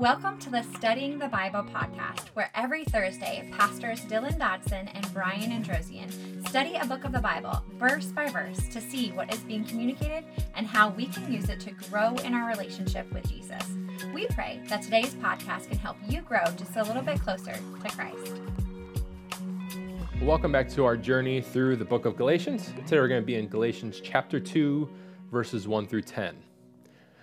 Welcome to the Studying the Bible podcast, where every Thursday, pastors Dylan Dodson and Brian Androsian study a book of the Bible verse by verse to see what is being communicated and how we can use it to grow in our relationship with Jesus. We pray that today's podcast can help you grow just a little bit closer to Christ. Welcome back to our journey through the book of Galatians. Today we're going to be in Galatians chapter 2, verses 1 through 10.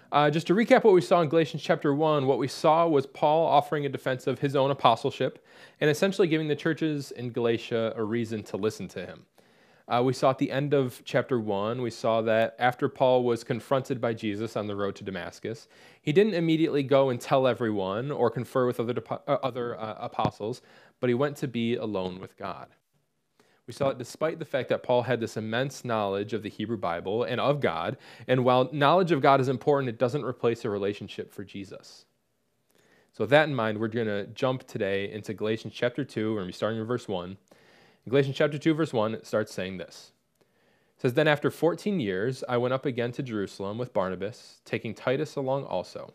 Uh, just to recap what we saw in Galatians chapter 1, what we saw was Paul offering a defense of his own apostleship and essentially giving the churches in Galatia a reason to listen to him. Uh, we saw at the end of chapter 1, we saw that after Paul was confronted by Jesus on the road to Damascus, he didn't immediately go and tell everyone or confer with other, uh, other uh, apostles, but he went to be alone with God. We saw it despite the fact that Paul had this immense knowledge of the Hebrew Bible and of God. And while knowledge of God is important, it doesn't replace a relationship for Jesus. So, with that in mind, we're going to jump today into Galatians chapter 2. We're going to be starting in verse 1. In Galatians chapter 2, verse 1, it starts saying this. It says, Then after 14 years, I went up again to Jerusalem with Barnabas, taking Titus along also.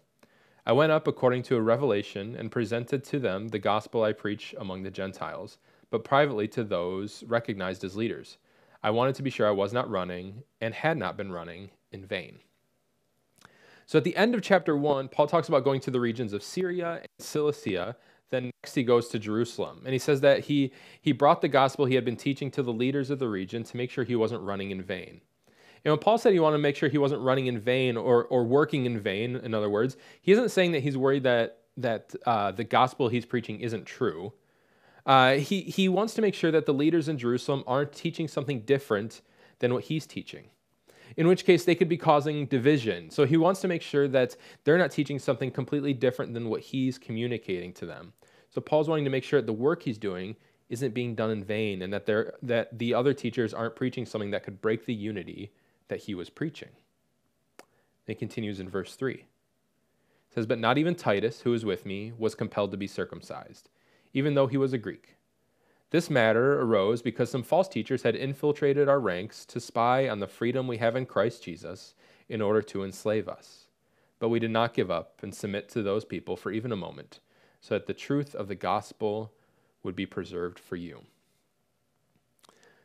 I went up according to a revelation and presented to them the gospel I preach among the Gentiles but privately to those recognized as leaders. I wanted to be sure I was not running and had not been running in vain. So at the end of chapter 1, Paul talks about going to the regions of Syria and Cilicia. Then next he goes to Jerusalem. And he says that he, he brought the gospel he had been teaching to the leaders of the region to make sure he wasn't running in vain. And when Paul said he wanted to make sure he wasn't running in vain or, or working in vain, in other words, he isn't saying that he's worried that, that uh, the gospel he's preaching isn't true. Uh, he, he wants to make sure that the leaders in Jerusalem aren't teaching something different than what he's teaching, in which case they could be causing division. So he wants to make sure that they're not teaching something completely different than what he's communicating to them. So Paul's wanting to make sure that the work he's doing isn't being done in vain and that, they're, that the other teachers aren't preaching something that could break the unity that he was preaching. It continues in verse 3. It says, But not even Titus, who was with me, was compelled to be circumcised even though he was a Greek. This matter arose because some false teachers had infiltrated our ranks to spy on the freedom we have in Christ Jesus in order to enslave us. But we did not give up and submit to those people for even a moment, so that the truth of the gospel would be preserved for you.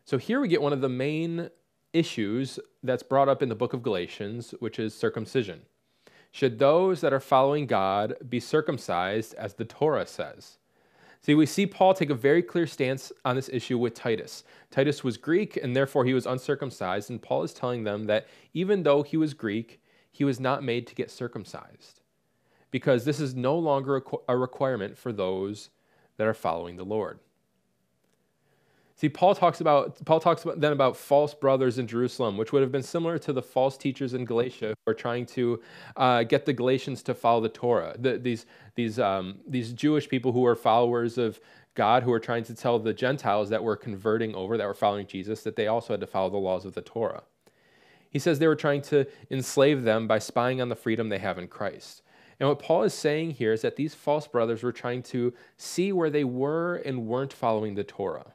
So here we get one of the main issues that's brought up in the book of Galatians, which is circumcision. Should those that are following God be circumcised as the Torah says? See, we see Paul take a very clear stance on this issue with Titus. Titus was Greek and therefore he was uncircumcised, and Paul is telling them that even though he was Greek, he was not made to get circumcised because this is no longer a requirement for those that are following the Lord. See, Paul talks about Paul talks about, then about false brothers in Jerusalem, which would have been similar to the false teachers in Galatia who are trying to uh, get the Galatians to follow the Torah. The, these these um, these Jewish people who are followers of God, who are trying to tell the Gentiles that were converting over, that were following Jesus, that they also had to follow the laws of the Torah. He says they were trying to enslave them by spying on the freedom they have in Christ. And what Paul is saying here is that these false brothers were trying to see where they were and weren't following the Torah.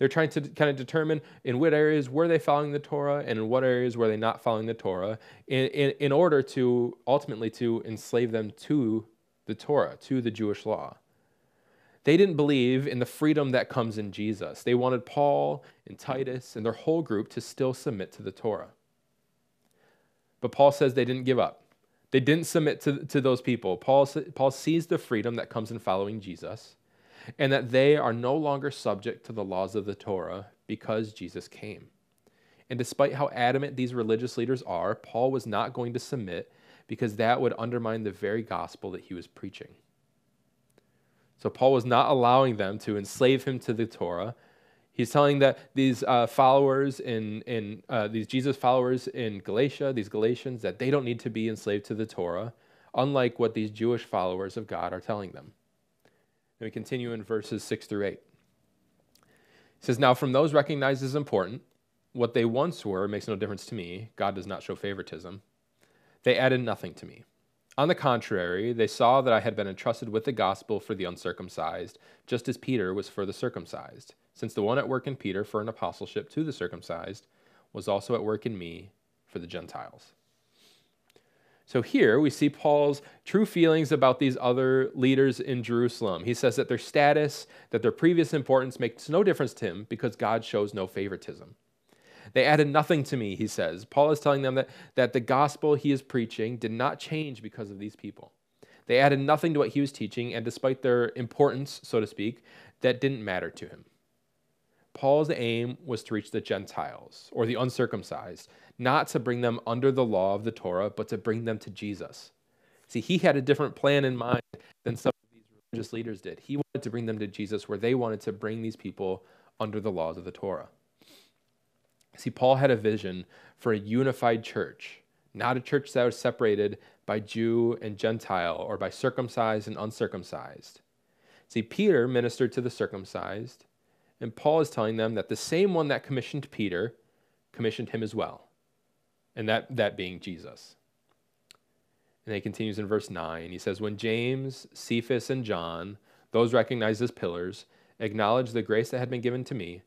They're trying to kind of determine in what areas were they following the Torah and in what areas were they not following the Torah in, in, in order to ultimately to enslave them to the Torah, to the Jewish law. They didn't believe in the freedom that comes in Jesus. They wanted Paul and Titus and their whole group to still submit to the Torah. But Paul says they didn't give up. They didn't submit to, to those people. Paul, Paul sees the freedom that comes in following Jesus and that they are no longer subject to the laws of the Torah because Jesus came. And despite how adamant these religious leaders are, Paul was not going to submit because that would undermine the very gospel that he was preaching. So Paul was not allowing them to enslave him to the Torah. He's telling that these uh, followers in, in uh, these Jesus followers in Galatia, these Galatians, that they don't need to be enslaved to the Torah, unlike what these Jewish followers of God are telling them. And we continue in verses 6 through 8. It says, Now from those recognized as important, what they once were makes no difference to me. God does not show favoritism. They added nothing to me. On the contrary, they saw that I had been entrusted with the gospel for the uncircumcised, just as Peter was for the circumcised, since the one at work in Peter for an apostleship to the circumcised was also at work in me for the Gentiles. So here we see Paul's true feelings about these other leaders in Jerusalem. He says that their status, that their previous importance makes no difference to him because God shows no favoritism. They added nothing to me, he says. Paul is telling them that, that the gospel he is preaching did not change because of these people. They added nothing to what he was teaching, and despite their importance, so to speak, that didn't matter to him. Paul's aim was to reach the Gentiles, or the uncircumcised, not to bring them under the law of the Torah, but to bring them to Jesus. See, he had a different plan in mind than some of these religious leaders did. He wanted to bring them to Jesus where they wanted to bring these people under the laws of the Torah. See, Paul had a vision for a unified church, not a church that was separated by Jew and Gentile or by circumcised and uncircumcised. See, Peter ministered to the circumcised, and Paul is telling them that the same one that commissioned Peter commissioned him as well and that, that being Jesus. And he continues in verse 9. He says, When James, Cephas, and John, those recognized as pillars, acknowledged the grace that had been given to me,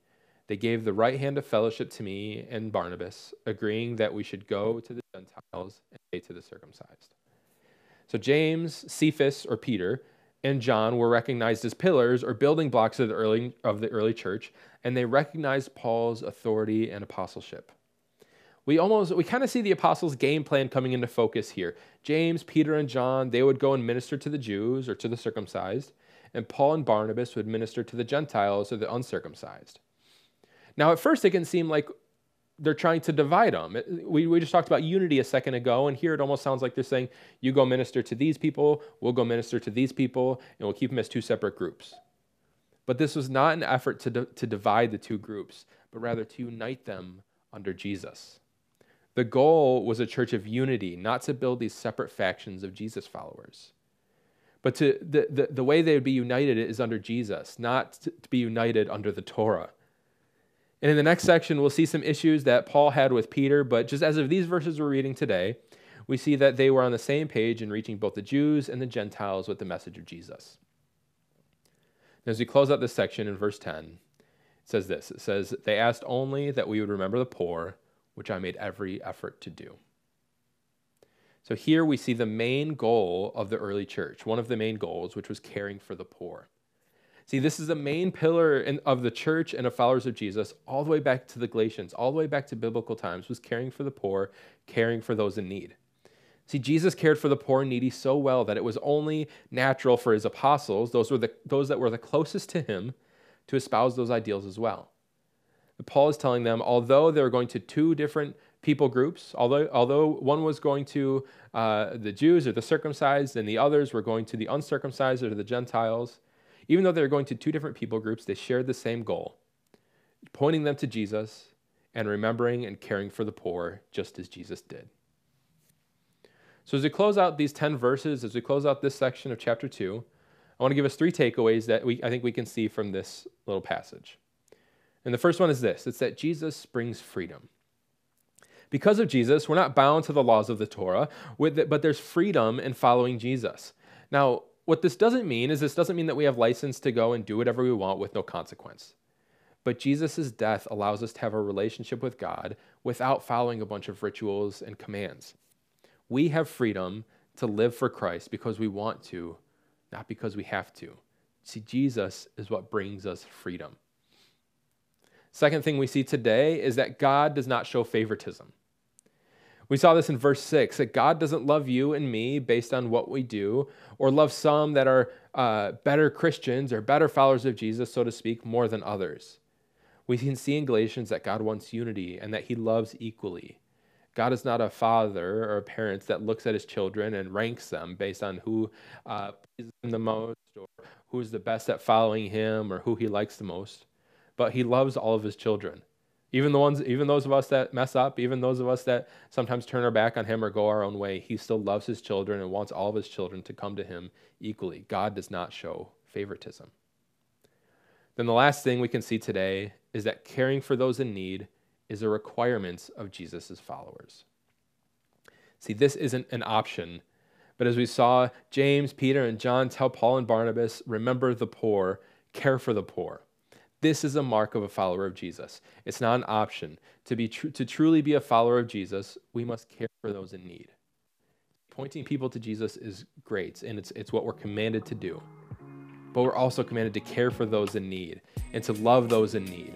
they gave the right hand of fellowship to me and Barnabas, agreeing that we should go to the Gentiles and pay to the circumcised. So James, Cephas, or Peter, and John were recognized as pillars or building blocks of the early, of the early church, and they recognized Paul's authority and apostleship. We almost we kind of see the apostles game plan coming into focus here. James peter and john they would go and minister to the jews or to the circumcised and paul and barnabas would minister to the gentiles or the uncircumcised. Now at first it can seem like they're trying to divide them we, we just talked about unity a second ago and here it almost sounds like they're saying you go minister to these people we'll go minister to these people and we'll keep them as two separate groups but this was not an effort to, to divide the two groups but rather to unite them under jesus the goal was a church of unity, not to build these separate factions of Jesus followers. But to, the, the, the way they would be united is under Jesus, not to, to be united under the Torah. And in the next section, we'll see some issues that Paul had with Peter, but just as of these verses we're reading today, we see that they were on the same page in reaching both the Jews and the Gentiles with the message of Jesus. As we close out this section in verse 10, it says this It says, They asked only that we would remember the poor which I made every effort to do. So here we see the main goal of the early church, one of the main goals, which was caring for the poor. See, this is the main pillar in, of the church and of followers of Jesus, all the way back to the Galatians, all the way back to biblical times, was caring for the poor, caring for those in need. See, Jesus cared for the poor and needy so well that it was only natural for his apostles, those, were the, those that were the closest to him, to espouse those ideals as well. Paul is telling them, although they're going to two different people groups, although, although one was going to uh, the Jews or the circumcised, and the others were going to the uncircumcised or the Gentiles, even though they were going to two different people groups, they shared the same goal pointing them to Jesus and remembering and caring for the poor, just as Jesus did. So, as we close out these 10 verses, as we close out this section of chapter 2, I want to give us three takeaways that we, I think we can see from this little passage. And the first one is this it's that Jesus brings freedom. Because of Jesus, we're not bound to the laws of the Torah, but there's freedom in following Jesus. Now, what this doesn't mean is this doesn't mean that we have license to go and do whatever we want with no consequence. But Jesus' death allows us to have a relationship with God without following a bunch of rituals and commands. We have freedom to live for Christ because we want to, not because we have to. See, Jesus is what brings us freedom. Second thing we see today is that God does not show favoritism. We saw this in verse 6 that God doesn't love you and me based on what we do, or love some that are uh, better Christians or better followers of Jesus, so to speak, more than others. We can see in Galatians that God wants unity and that he loves equally. God is not a father or a parent that looks at his children and ranks them based on who uh, pleases him the most or who's the best at following him or who he likes the most but he loves all of his children. Even the ones, even those of us that mess up, even those of us that sometimes turn our back on him or go our own way, he still loves his children and wants all of his children to come to him equally. God does not show favoritism. Then the last thing we can see today is that caring for those in need is a requirement of Jesus' followers. See, this isn't an option, but as we saw James, Peter, and John tell Paul and Barnabas, remember the poor, care for the poor. This is a mark of a follower of Jesus. It's not an option. To, be tr- to truly be a follower of Jesus, we must care for those in need. Pointing people to Jesus is great, and it's, it's what we're commanded to do. But we're also commanded to care for those in need and to love those in need.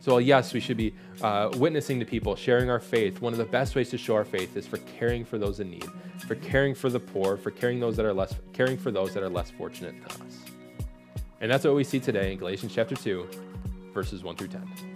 So, yes, we should be uh, witnessing to people, sharing our faith. One of the best ways to show our faith is for caring for those in need, for caring for the poor, for caring those that are less, caring for those that are less fortunate than us. And that's what we see today in Galatians chapter 2, verses 1 through 10.